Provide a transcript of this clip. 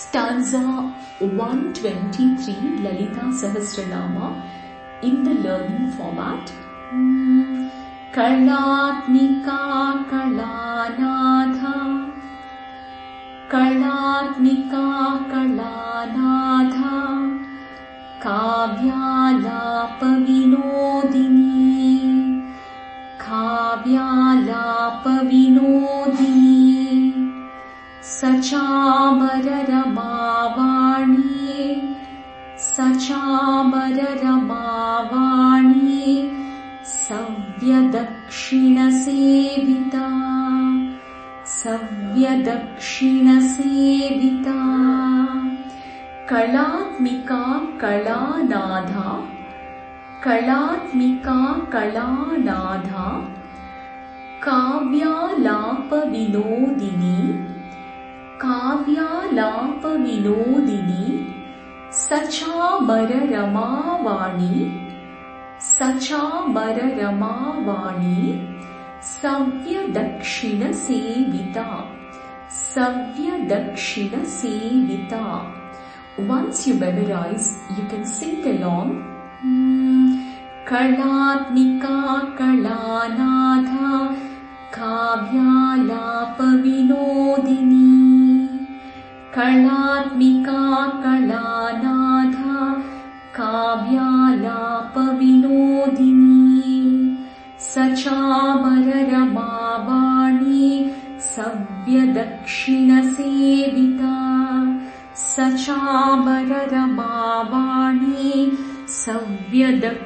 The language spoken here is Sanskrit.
stanza 123 Lalita Sahasranama in the learning format. कलात्मिका कलानाथा कलात्मिका कलानाथा काव्यालापविनोदिनी काव्यालापविनोदिनी सचामररमावाणी सचामररमावाणी सव्यदक्षिणसेविता सव्यदक्षिणसेविता। कलात्मिका कलानाधा कलात्मिका कलानाधा काव्यालापविनोदिनी काव्यालापविनोदिनी सचामररमावाणी सचामररमावाणी सव्यदक्षिणसेविता सव्यदक्षिणसेविता। Once you memorize, you can sing along. कलात्मिका कलानाथा काव्यालापविनोदिनी कलात्मिका कलानाथा काव्यालापविनोदिनी सचामररमावाणी सव्यदक्षिणसेविता सचामररमावाणी सव्यदक्षिणसेविता